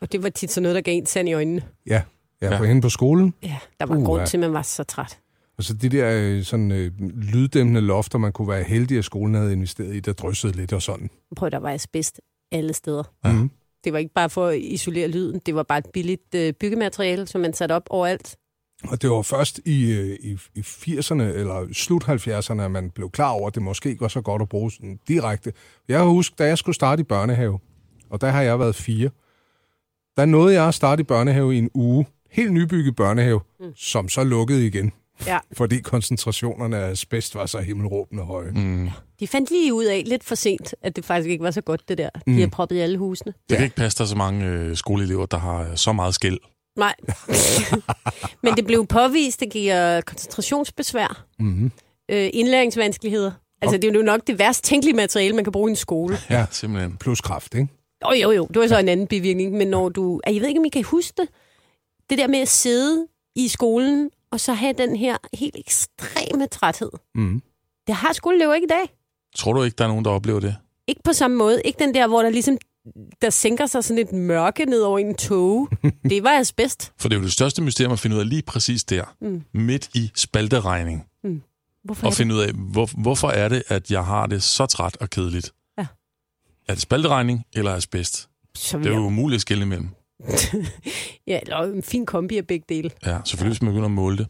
Og det var tit sådan noget, der gav en sand i øjnene. Ja, jeg var henne på skolen. Ja, der var Uh, grund ja. til, at man var så træt. Og så de der øh, sådan, øh, lyddæmpende lofter, man kunne være heldig, at skolen havde investeret i, der dryssede lidt og sådan. Prøv, der var asbest alle steder. Ja. Mm. Det var ikke bare for at isolere lyden, det var bare et billigt øh, byggemateriale, som man satte op overalt. Og det var først i, øh, i, i 80'erne eller slut 70'erne, at man blev klar over, at det måske ikke var så godt at bruge sådan direkte. Jeg har husket, da jeg skulle starte i børnehave, og der har jeg været fire, der nåede jeg at starte i børnehave i en uge. Helt nybygget børnehave, mm. som så lukkede igen. Ja. Fordi koncentrationerne af asbest var så himmelråbende høje. Mm. De fandt lige ud af lidt for sent, at det faktisk ikke var så godt, det der. De Mm. har proppet i alle husene. Det kan ikke passe, der er så mange øh, skoleelever, der har så meget skæld. Nej. Men det blev påvist, det giver koncentrationsbesvær, Mm-hmm. øh, indlæringsvanskeligheder. Altså, det er jo nok det værst tænkelige materiale, man kan bruge i en skole. Ja, simpelthen. Plus kraft, ikke? Jo, jo, jo. Det var så en anden bivirkning. Men når du... Jeg ved ikke, om I kan huske det. Det der med at sidde i skolen, og så have den her helt ekstreme træthed. Mm. Det har skoleelever ikke i dag. Tror du ikke, der er nogen, der oplever det? Ikke på samme måde. Ikke den der, hvor der ligesom der sænker sig sådan et mørke ned over en tog. Det var asbest. For det er jo det største mysterium at finde ud af lige præcis der. Mm. Midt i spalteregning. Mm. Hvorfor Og finde ud af, hvor, hvorfor er det, at jeg har det så træt og kedeligt? Ja. Er det spalteregning eller asbest? Så Det er jo umuligt at skille imellem. Ja, eller en fin kombi af begge dele. Ja, selvfølgelig hvis man begynder at måle det.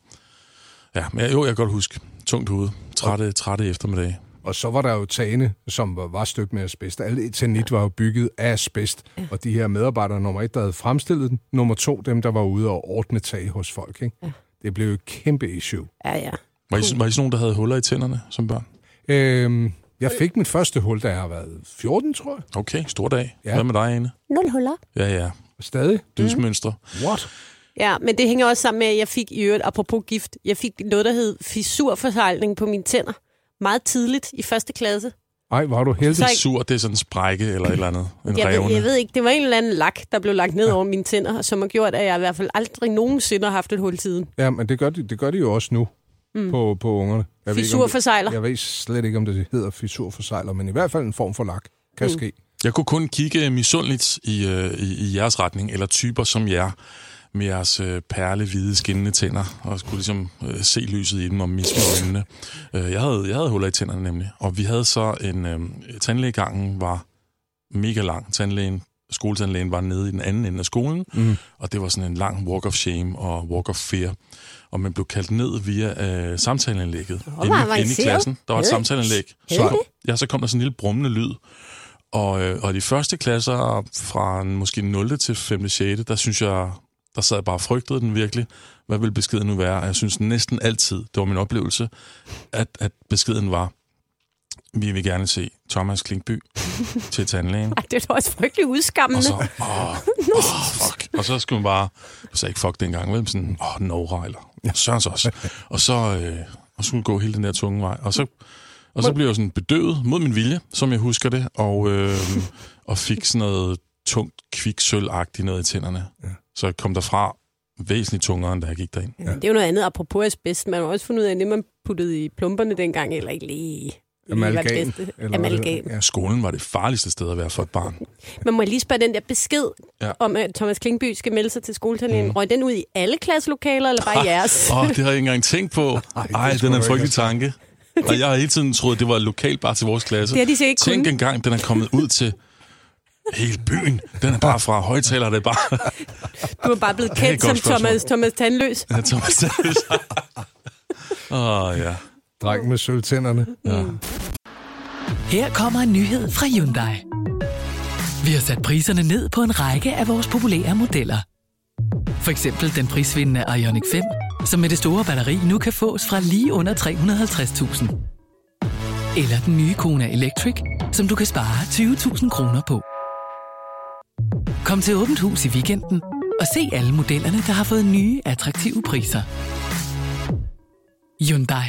Ja, men jo, jeg kan godt huske. Tungt hoved. Trætte, trætte eftermiddag. Og så var der jo tagene, som var, var støbt med asbest. Alle etanit var jo bygget af asbest. Ja. Og de her medarbejdere, nummer et, der havde fremstillet den. Nummer to, dem, der var ude og ordne tag hos folk. Ikke? Ja. Det blev et kæmpe issue. Ja, ja. Var I, var I sådan nogen, der havde huller i tænderne som børn? Øhm, jeg fik mit første hul, da jeg har været 14, tror jeg. Okay, stor dag. Ja. Hvad med dig, Ane? Nul huller. Ja, ja. Stadig? Dydsmønstre. What? Ja, men det hænger også sammen med, at jeg fik i øvrigt, apropos gift, jeg fik noget, der hed fissurforsejling på mine tænder. Meget tidligt i første klasse. Ej, hvor er du heldig. Så ikke- Sur, det er sådan en sprække eller et eller andet. En Jeg ved, revne. jeg ved ikke, det var en eller anden lak, der blev lagt ned over mine tænder, som har gjort, at jeg i hvert fald aldrig nogensinde har haft et hul siden. Ja, men det gør de, det gør de jo også nu Mm. på, på ungerne. Jeg ved ikke, om det- Fissurforsejler. Jeg ved slet ikke, om det hedder fissurforsejler, men i hvert fald en form for lak. Kan Mm. mm. ske. Jeg kunne kun kigge misundeligt i, øh, i, i jeres retning, eller typer som jer, med jeres øh, perlehvide skinnende tænder, og skulle ligesom øh, se lyset i dem og misme øjnene. Øh, jeg, havde, jeg havde huller i tænderne nemlig, og vi havde så en... Øh, tandlægegangen var mega lang. Tandlægen, skoletandlægen var nede i den anden ende af skolen, Mm. og det var sådan en lang walk of shame og walk of fear. Og man blev kaldt ned via øh, samtaleanlægget. hvor inde, inde i klassen. Der var et samtaleanlæg. Så, ja, så kom der sådan en lille brummende lyd. Og, øh, og de første klasser, fra en måske 0. til 5. 6., der synes jeg, der sad jeg bare og frygtede den virkelig. Hvad ville beskeden nu være? Og Jeg synes næsten altid, det var min oplevelse, at, at beskeden var, vi vil gerne se Thomas Klinkby til tandlægen. Ej, det er da også frygtelig udskammende. Og så, åh, åh, fuck. Og så skulle man bare, du sagde ikke fuck dengang, men sådan, åh, Nora, eller Sørens også. Og så, øh, og så skulle gå hele den der tunge vej. Og så, og så blev jeg sådan bedøvet mod min vilje, som jeg husker det, og, øh, og fik sådan noget tungt kviksølvagtigt noget i tænderne. Ja. Så jeg kom derfra væsentligt tungere, end da jeg gik derind. Ja. Det er jo noget andet, apropos asbest. Man har også fundet ud af, at det, man puttede i plumperne dengang, eller ikke lige... Amalgam. Ja. Skolen var det farligste sted at være for et barn. Man må lige spørge den der besked, Ja. om at Thomas Klingby skal melde sig til skoletandlægen. Mm. Røg den ud i alle klasselokaler, eller bare i jeres? Åh, oh, det har jeg ikke engang tænkt på. Ej, den er en frygtelig tanke. Og jeg har hele tiden troet, det var lokalt bare til vores klasse. Det har de ikke Tænk kunnet. engang, den er kommet ud til hele byen. Den er bare fra højtaler, det er bare... Du er bare blevet kendt som Thomas, Thomas Tandløs. Ja, Thomas Davis. Åh, oh, ja. Dreng med sølvtænderne. Ja. Her kommer en nyhed fra Hyundai. Vi har sat priserne ned på en række af vores populære modeller. For eksempel den prisvindende Ioniq 5, som med det store batteri nu kan fås fra lige under 350.000. Eller den nye Kona Electric, som du kan spare 20.000 kroner på. Kom til Åbent Hus i weekenden og se alle modellerne, der har fået nye, attraktive priser. Hyundai.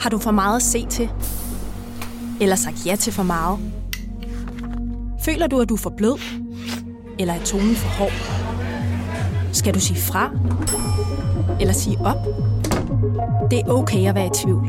Har du for meget at se til? Eller sagt ja til for meget? Føler du, at du er for blød? Eller er tonen for hård? Skal du sige fra? Eller sige op? Det er okay at være i tvivl.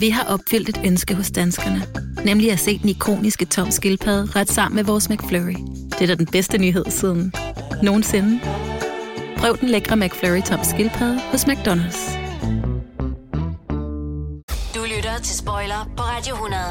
Vi har opfyldt et ønske hos danskerne. Nemlig at se den ikoniske tom skildpadde ret sammen med vores McFlurry. Det er da den bedste nyhed siden nogensinde. Prøv den lækre McFlurry tom skildpadde hos McDonald's. Du lytter til Spoiler på Radio 100.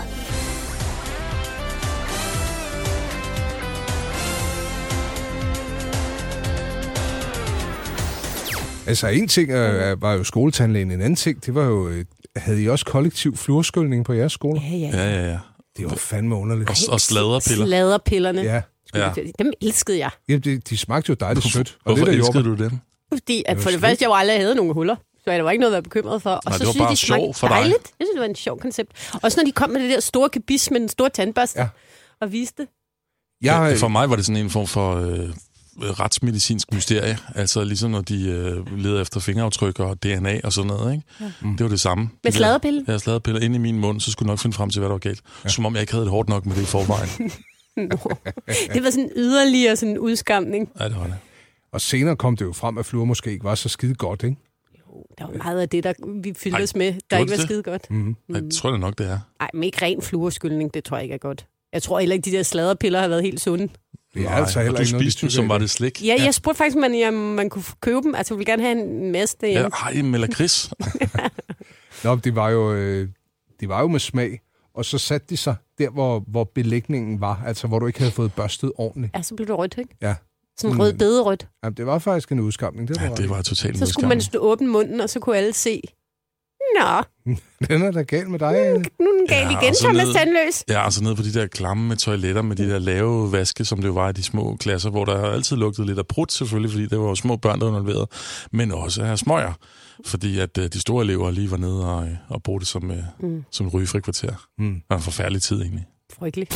Altså, en ting øh, var jo skoletandlægen, en anden ting, det var jo, øh, havde I også kollektiv fluorskyldning på jeres skole? Ja, ja. Ja, ja, ja. Det var fandme underligt. Og, og sladderpiller. Sladerpillerne. Ja. Ja. Dem elskede jeg. Ja, de, de smagte jo dejligt sødt. Og Hvorfor lidt af elskede jordbær. du dem? Fordi at Det for var det første, jeg jo aldrig havde nogle huller. Så der var ikke noget at være bekymret for. Og Nej, så det var synes jeg, bare de sjov for dig. dejligt. Jeg synes, det var en sjov koncept. Også når de kom med det der store gebis med den store tandbørste. Ja. Og viste det. Jeg, For mig var det sådan en form for øh, retsmedicinsk mysterie. Altså ligesom når de øh, leder efter fingeraftryk og DNA og sådan noget. Ikke? Ja. Ja. Det var det samme. Med sladderpille? Ja, sladderpiller ind i min mund, så skulle jeg nok finde frem til, hvad der var galt. Ja. Som om jeg ikke havde det hårdt nok med det i forvejen. Det var sådan yderligere sådan en udskamning. ja, det var det. Og senere kom det jo frem, at fluor måske ikke var så skide godt, ikke? Der var meget af det, der vi fyldte Ej, os med, der ikke var det? skide godt. Mm-hmm. Ej, det tror jeg nok, det er. Nej, men ikke ren fluorskyldning, det tror jeg ikke er godt. Jeg tror heller ikke, de der sladderpiller har været helt sunde. Det er Nej, altså heller og du ikke noget, de spiste dem, som var det slik. Ja, jeg spurgte faktisk, om man, ja, man kunne købe dem. Altså, jeg ville gerne have en masse Ja, derhjemme. ej, med lakrids. Nå, det var jo, øh, de var jo med smag, og så satte de sig der, hvor, hvor belægningen var, altså hvor du ikke havde fået børstet ordentligt. Ja, så blev det rødt, ikke? Ja. Sådan rød bederødt. Jamen, det var faktisk en udskamning. Det var Ja, det var totalt Så skulle man stå åbne munden, og så kunne alle se. Nå, Den er da gal med dig. Anne. nu er den gal igen, og så Thomas ned- Tandløs. Ja, altså ned på de der klamme med toiletter med de der lave vaske, som det jo var i de små klasser, hvor der altid lugtede lidt af prut selvfølgelig, fordi det var jo små børn, der var involveret, men også af smøger, fordi at øh, de store elever lige var nede og, øh, og brugte det som, øh, Mm. som rygefri kvarter. Mm. Det var en forfærdelig tid egentlig. Frygteligt.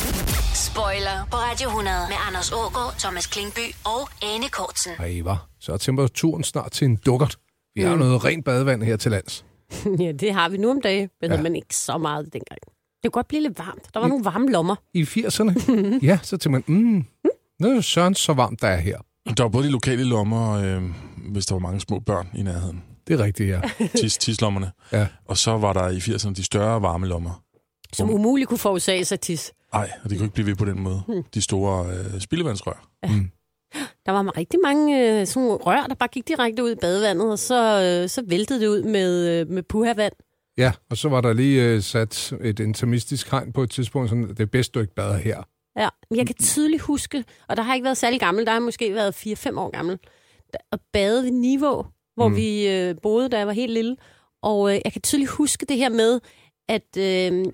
Spoiler på Radio 100 med Anders Ågaard, Thomas Klingby og Anne Kortsen. Ej, var. Så er temperaturen snart til en dukkert. Vi har Mm. noget rent badevand her til lands. ja, det har vi nu om dagen, men, Ja. ja. men ikke så meget dengang. Det kunne godt blive lidt varmt. Der var nogle varme lommer. I 80'erne? ja, så tænker man, mm, nu er det søren så varmt, der er her. Der var både de lokale lommer, øh, hvis der var mange små børn i nærheden. Det er rigtigt, ja. Tis, tislommerne. Ja. Og så var der i 80'erne de større varme lommer. Som umuligt kunne forårsage sig tis. Nej, og det kunne ikke blive ved på den måde. Hmm. De store øh, spildevandsrør. Der var rigtig mange øh, sådan rør, der bare gik direkte ud i badevandet, og så, øh, så væltede det ud med, øh, med puhavand. Ja, og så var der lige øh, sat et intermistisk hegn på et tidspunkt, sådan, det er bedst, du ikke bader her. Ja, men jeg kan tydeligt huske, og der har ikke været særlig gammel, der har måske været 4-5 år gammel, at bade ved Niveau, hvor mm. vi øh, boede, da jeg var helt lille. Og øh, jeg kan tydeligt huske det her med, at øh,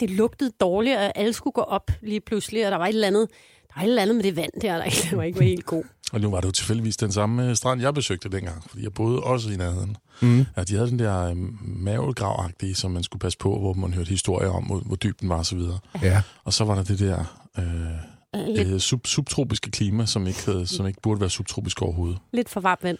det lugtede dårligt, og alle skulle gå op lige pludselig, og der var et eller andet, der var et eller andet med det vand der, der ikke var, ikke var helt god. Og nu var det jo tilfældigvis den samme øh, strand, jeg besøgte dengang, fordi jeg boede også i nærheden. Mm. Ja, de havde den der øh, mavelgravagtige, som man skulle passe på, hvor man hørte historier om, hvor, hvor dyb den var og så videre. Ja. Og så var der det der øh, Lidt- øh, sub, subtropiske klima, som ikke, havde, som ikke burde være subtropisk overhovedet. Lidt for varmt vand.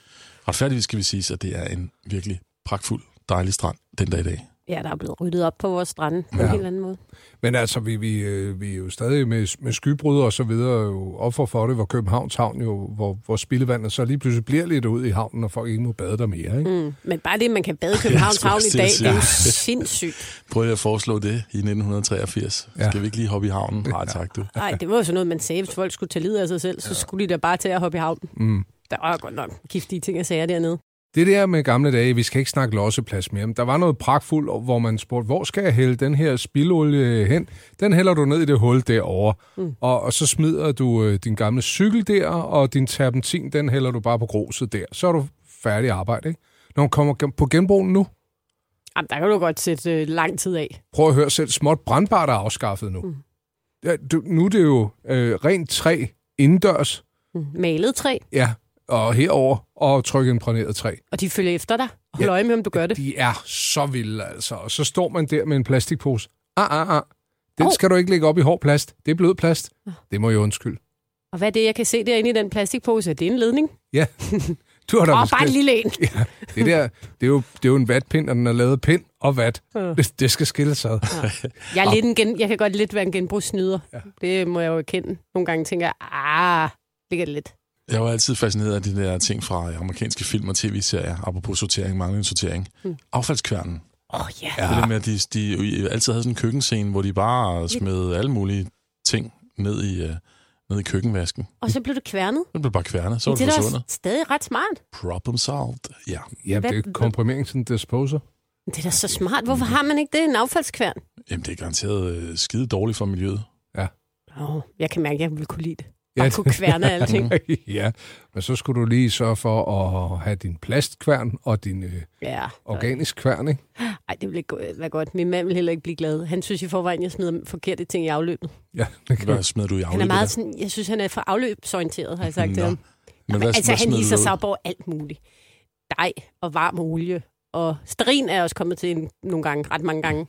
Retfærdigvis skal vi sige, at det er en virkelig pragtfuld, dejlig strand den dag i dag. Ja, der er blevet ryddet op på vores strande på Ja. en helt anden måde. Men altså, vi, vi, øh, vi er jo stadig med, med skybrud og så videre jo offer for det, hvor Københavns Havn jo, hvor, hvor spildevandet så lige pludselig bliver lidt ud i havnen, og folk ikke må bade der mere, ikke? Mm. Men bare det, man kan bade i Københavns Havn i dag, det er jo sindssygt. Prøv at foreslå det i 1983. Ja. Ja. Skal vi ikke lige hoppe i havnen? Nej, tak du. Nej, det var jo sådan noget, man sagde, hvis folk skulle tage livet af sig selv, så skulle de da bare til at hoppe i havnen. Mm. Der var godt nok giftige ting at sige dernede. Det der med gamle dage, vi skal ikke snakke losseplads mere, men der var noget pragtfuldt, hvor man spurgte, hvor skal jeg hælde den her spildolie hen? Den hælder du ned i det hul derovre, mm. og, og så smider du øh, din gamle cykel der, og din terpentin, den hælder du bare på gruset der. Så er du færdig arbejde, ikke? Når man kommer på genbrugen nu, Jamen, der kan du godt sætte øh, lang tid af. prøv at høre selv, småt brandbart er afskaffet nu. Mm. Ja, du, nu er det jo øh, rent træ indendørs, Mm. Malet træ, ja, og herover og trykke imprægneret træ. og de følger efter dig og holder øje med, om du gør det. De er så vilde, altså. Og så står man der med en plastikpose. Ah, ah, ah. Den Hov. skal du ikke lægge op i hård plast. Det er blød plast. Det må jeg undskylde. Og hvad er det, jeg kan se derinde i den plastikpose? Det er en ledning. Ja, du har da måske- bare en lille en. Ja, det der, det er jo, det er jo en vatpind, og den er lavet pind og vat. Ja. Det, det skal skilles ad. Jeg, er lidt en gen, jeg kan godt lidt være en genbrugssnyder. Ja. Det må jeg jo erkende. Nogle gange tænker jeg, ah, ligger det lidt. Jeg var altid fascineret af de der ting fra amerikanske film og tv-serier, apropos sortering, manglende sortering. Mm. Affaldskværnen. Åh, oh, ja. Ja. Det der med, at de, de jo altid havde sådan en køkkenscene, hvor de bare smed alle mulige ting ned i, uh, ned i køkkenvasken. Og så blev det kværnet. Den blev bare kværnet, så var det det er da forsvundet. stadig ret smart. Problem solved. Ja. Ja, det er komprimering til en disposer. Det er da så smart. Hvorfor har man ikke det? En affaldskværn? Jamen, det er garanteret øh, skide dårligt for miljøet. Ja. Oh, jeg kan mærke, at jeg vil kunne lide det. Ja, Bare kunne kværne alting. ja, men så skulle du lige sørge for at have din plastkværn og din øh, Ja. organisk kværn, ikke? Ej, det ville ikke være godt. Min mand vil heller ikke blive glad. Han synes i forvejen, jeg smider forkerte ting i afløbet. Ja, det Hvad smed du i Han er afløbet? meget sådan, jeg synes, han er for afløbsorienteret, har jeg sagt til ham. Men hvad, altså, hvad han derud? sig op over alt muligt. Dej og varm olie. Og sterin er også kommet til en, nogle gange, ret mange gange.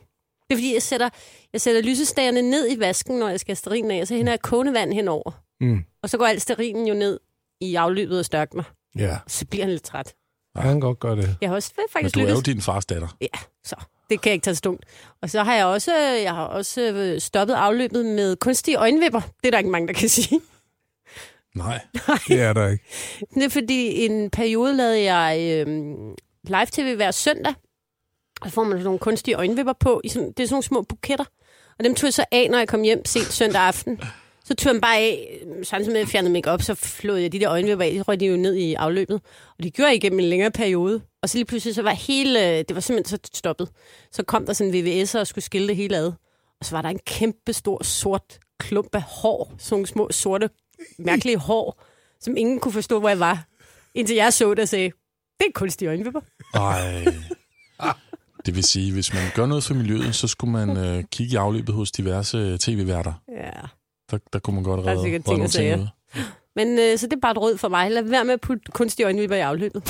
Det er fordi, jeg sætter, jeg sætter lysestagerne ned i vasken, når jeg skal have sterin af, og så henter jeg kogende vand henover. Mm. Og så går al sterinen jo ned i afløbet og størkner. Ja, Så bliver han lidt træt. han kan godt gøre det. Jeg har også Men faktisk du er jo din fars datter. Ja, så det kan jeg ikke tage stundt. Og så har jeg også, jeg har også øh, stoppet afløbet med kunstige øjenvipper. Det er der ikke mange, der kan sige. Nej. Det er der ikke. Det er fordi, en periode lavede jeg øh, live-tv hver søndag. Og så får man sådan nogle kunstige øjenvipper på. I sådan, det er sådan nogle små buketter. Og dem tog jeg så af, når jeg kom hjem sent søndag aften. Så tog dem bare af, samtidig med at jeg fjernede mig op, så flåede jeg de der øjenvipper af, så røg de jo ned i afløbet. Og det gjorde jeg igennem en længere periode. Og så lige pludselig, så var hele, det var simpelthen så stoppet. Så kom der sådan en VVS'er og skulle skille det hele ad. Og så var der en kæmpe stor sort klump af hår. Sådan nogle små sorte, mærkelige hår, som ingen kunne forstå, hvor jeg var. Indtil jeg så det og sagde, det er kunstige øjenvipper. Nej. Det Det vil sige, hvis man gør noget for miljøet, så skulle man øh, kigge i afløbet hos diverse øh, tv-værter. Ja. Der, der kunne man godt Der er redde, redde ting nogle og sager. ud. Men øh, så det er bare et råd for mig. Lad være med at putte kunstige øjenvipper i afløbet.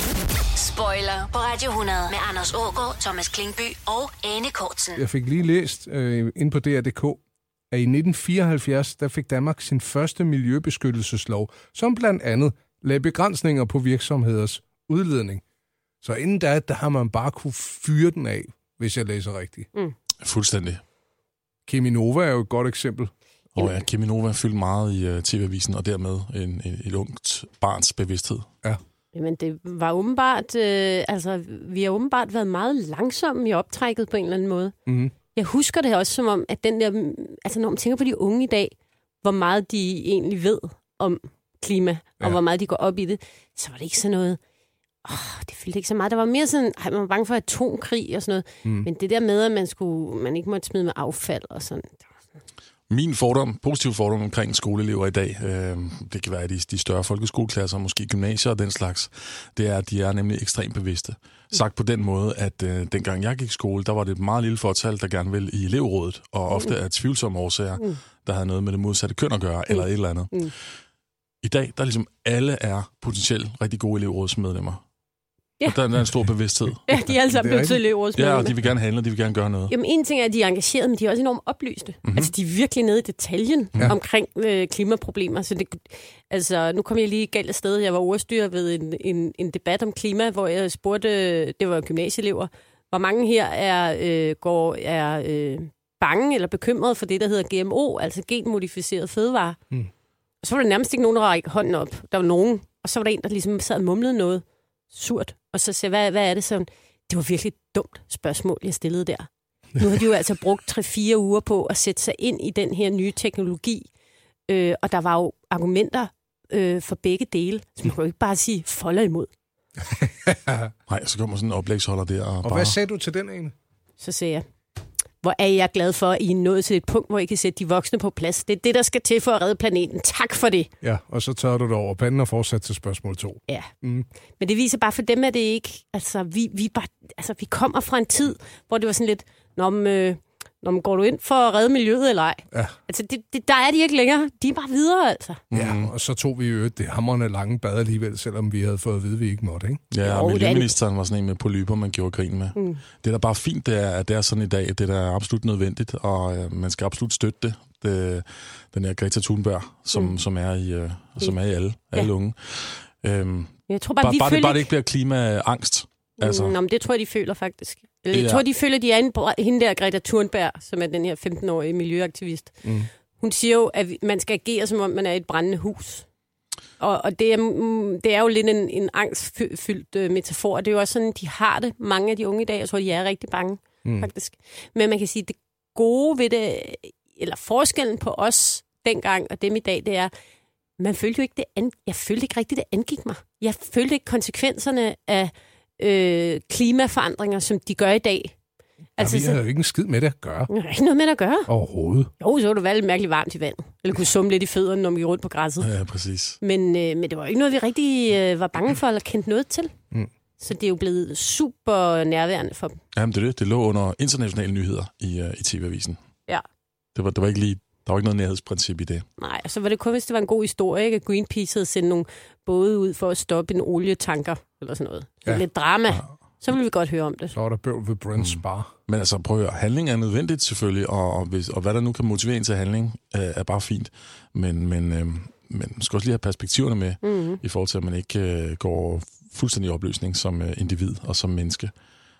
Spoiler på Radio 100 med Anders Ågaard, Thomas Klingby og Anne Kortsen. Jeg fik lige læst øh, ind på DR.dk, at i 1974, der fik Danmark sin første miljøbeskyttelseslov, som blandt andet lagde begrænsninger på virksomheders udledning. Så inden da, der har man bare kunne fyre den af, hvis jeg læser rigtigt. Mm. Fuldstændig. Cheminova er jo et godt eksempel. Og ja, Cheminova fyldt meget i uh, TV-avisen, og dermed en, en, et ungt barns bevidsthed. Ja. Jamen, det var åbenbart... Øh, altså, vi har åbenbart været meget langsomme i optrækket på en eller anden måde. Mm-hmm. Jeg husker det også som om, at den der... Altså, når man tænker på de unge i dag, hvor meget de egentlig ved om klima, og Ja. hvor meget de går op i det, så var det ikke sådan noget... Åh, det fyldte ikke så meget. Der var mere sådan... Ej, man var bange for atomkrig og sådan noget. Mm. Men det der med, at man, skulle, man ikke måtte smide med affald og sådan... Min fordom, positiv fordom omkring skoleelever i dag, øh, det kan være de, de større folkeskoleklasser, måske gymnasier og den slags, det er, at de er nemlig ekstremt bevidste. Sagt på den måde, at øh, dengang jeg gik i skole, der var det et meget lille fortal, der gerne ville i elevrådet, og ofte af tvivlsomme årsager, Mm. der havde noget med det modsatte køn at gøre, eller et eller andet. Mm. I dag, der er ligesom alle er potentielt rigtig gode elevrådsmedlemmer. Ja. Og der, der er en stor bevidsthed. Ja, de er alle sammen blevet til elevrådsmedlemmer. Ja, og de vil gerne handle, de vil gerne gøre noget. Jamen, en ting er, at de er engagerede, men de er også enormt oplyste. Mhm. Mm-hmm. Altså, de er virkelig nede i detaljen Ja. omkring øh, klimaproblemer. Så det, altså, nu kom jeg lige galt af sted. Jeg var ordstyrer ved en, en, en debat om klima, hvor jeg spurgte, det var gymnasieelever, hvor mange her er, øh, går, er øh, bange eller bekymrede for det, der hedder GMO, altså genmodificeret fødevare. Mm. Og så var der nærmest ikke nogen, der række hånden op. Der var nogen, og så var der en, der ligesom sad og mumlede noget surt. Og så sagde jeg, hvad, hvad er det så? Det var virkelig et dumt spørgsmål, jeg stillede der. Nu har de jo altså brugt 3-4 uger på at sætte sig ind i den her nye teknologi. Øh, og der var jo argumenter øh, for begge dele. Så man kan jo ikke bare sige folder imod. Nej, så kommer sådan en oplægsholder der og, Og bare... hvad sagde du til den ene? Så sagde jeg, hvor er jeg glad for, at I er nået til et punkt, hvor I kan sætte de voksne på plads. Det er det, der skal til for at redde planeten. Tak for det. Ja, og så tager du det over panden og fortsætter til spørgsmål to. Ja. Mm. Men det viser bare for dem, at det ikke... Altså, vi, vi, bare, altså, vi kommer fra en tid, hvor det var sådan lidt... Nå, men, øh, Nå, men går du ind for at redde miljøet eller ej? Ja. Altså, det, det, der er de ikke længere. De er bare videre, altså. Ja, og så tog vi jo det hammerne lange bad alligevel, selvom vi havde fået at vide, at vi ikke måtte, ikke? Ja, Jo, og er miljøministeren var sådan en med polyper, man gjorde grin med. Mm. Det, der bare er fint, det er, at det er sådan i dag, det der er absolut nødvendigt, og øh, man skal absolut støtte det. det den her Greta Thunberg, som, Mm. mm. som, er, i, øh, som er i alle, alle Ja. unge. Øhm, Jeg tror bare, bare, vi bare, det, bare det ikke- ikke bliver klimaangst. Altså, Nå, men det tror jeg, de føler faktisk. Eller, jeg Ja. tror, de føler, de er en, hende der Greta Thunberg, som er den her 15-årige miljøaktivist. Mm. Hun siger jo, at man skal agere, som om man er et brændende hus. Og, og det, er, mm, det er jo lidt en, en angstfyldt øh, metafor. Det er jo også sådan, de har det, mange af de unge i dag. Jeg tror, de er rigtig bange, Mm. faktisk. Men man kan sige, det gode ved det, eller forskellen på os dengang og dem i dag, det er, man følte jo ikke, det an, jeg følte ikke rigtigt, det angik mig. Jeg følte ikke konsekvenserne af øh, klimaforandringer, som de gør i dag. Altså, vi så- havde jo ikke en skid med det at gøre. der er ikke noget med det at gøre. Overhovedet. Jo, så var det været mærkeligt varmt i vandet. Eller kunne summe lidt i fødderne, når vi gik rundt på græsset. ja, præcis. Men, øh, men det var ikke noget, vi rigtig øh, var bange for eller kendte noget til. Mm. Så det er jo blevet super nærværende for dem. Jamen, det er det. Det lå under internationale nyheder i, uh, i TV-avisen. Ja. Det var, det var ikke lige, der var ikke noget nærhedsprincip i det. Nej, så var det kun, hvis det var en god historie, ikke? at Greenpeace havde sendt nogle både ud for at stoppe en olietanker, eller sådan noget. Ja. Lidt drama. Så ville vi godt høre om det. Så var der bøvl ved Brent Spar. Men altså, prøv at høre, handling er nødvendigt selvfølgelig, og, og, hvis, og hvad der nu kan motivere en til handling, øh, er bare fint. Men, men, øh, men man skal også lige have perspektiverne med, Mhm. i forhold til, at man ikke øh, går fuldstændig i opløsning som øh, individ og som menneske.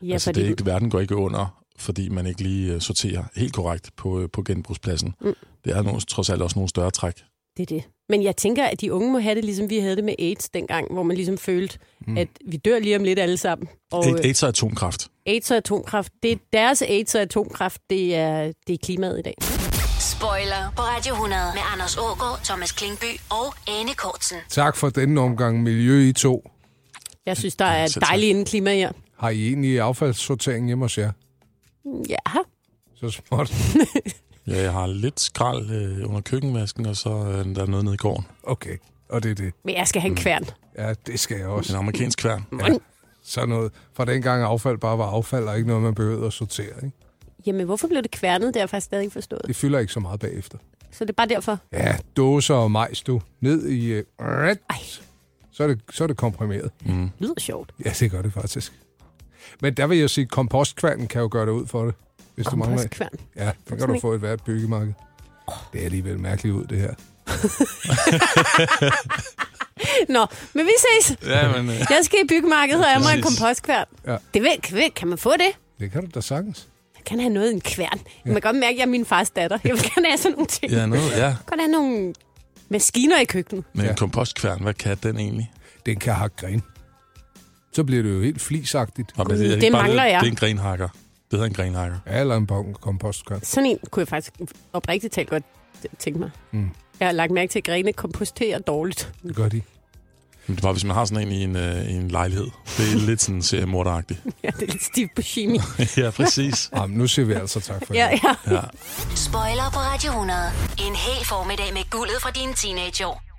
Ja, altså, fordi det er ikke, verden går ikke under, fordi man ikke lige øh, sorterer helt korrekt på, øh, på genbrugspladsen. Mm. Det er nogle, trods alt også nogle større træk. Det er det. Men jeg tænker, at de unge må have det, ligesom vi havde det med AIDS dengang, hvor man ligesom følte, Mm. at vi dør lige om lidt alle sammen. Og, Og, AIDS og atomkraft. AIDS og atomkraft, det er deres AIDS og atomkraft, det er, det er klimaet i dag. Spoiler på Radio 100 med Anders Ågaard, Thomas Klingby og Anne Kortsen. Tak for denne omgang Miljø i to. Jeg synes, der er tak. dejligt inden klima her. Har I egentlig affaldssortering hjemme hos jer? Ja. Så småt. Ja, jeg har lidt skrald øh, under køkkenvasken, og så øh, der er noget nede i gården. Okay, og det er det. Men jeg skal have en kværn. Ja, det skal jeg også. En amerikansk kværn. Ja. Sådan noget. Fra dengang affald bare var affald, og ikke noget, man behøvede at sortere. Ikke? Jamen, hvorfor blev det kværnet? Det har jeg faktisk stadig ikke forstået. Det fylder ikke så meget bagefter. Så det er bare derfor. Ja, dåser og majs, du. Ned i... Øh, så, er det, så er det komprimeret. Mm. lyder sjovt. Ja, det gør det faktisk. Men der vil jeg sige, at kompostkværnen kan jo gøre det ud for det. Hvis du mangler. Kompostkværn? Ja, det kan du få et hvert byggemarked. Det er alligevel mærkeligt ud, det her. Nå, men vi ses. Ja, men, øh. Jeg skal i byggemarkedet, og jeg må en kompostkværn. Ja. Det vil, kan, kan man få det? Det kan du da sagtens. Jeg kan have noget i en kværn. Man kan godt mærke, at jeg er min fars datter. Jeg vil gerne have sådan nogle ting. Ja, noget, ja. Jeg vil godt have nogle maskiner i køkkenet. Men en kompostkværn, hvad kan den egentlig? Den kan hakke gren. Så bliver det jo helt flisagtigt. Nå, men det, er ikke det mangler det, jeg. Det er en grenhakker. Det hedder en grenhakker. Ja, eller en kompostkværn. Sådan en kunne jeg faktisk oprigtigt talt godt tænke mig. Mm. Jeg har lagt mærke til, at grene komposterer dårligt. Det gør de. Men det er bare, hvis man har sådan en i en, øh, i en lejlighed. Det er lidt sådan seriemorderagtigt. Ja, det er lidt Steve Buscemi. ja, præcis. Jamen, nu siger vi altså tak for Ja, ja. ja. Spoiler på Radio 100. En hel formiddag med guldet fra dine teenageår.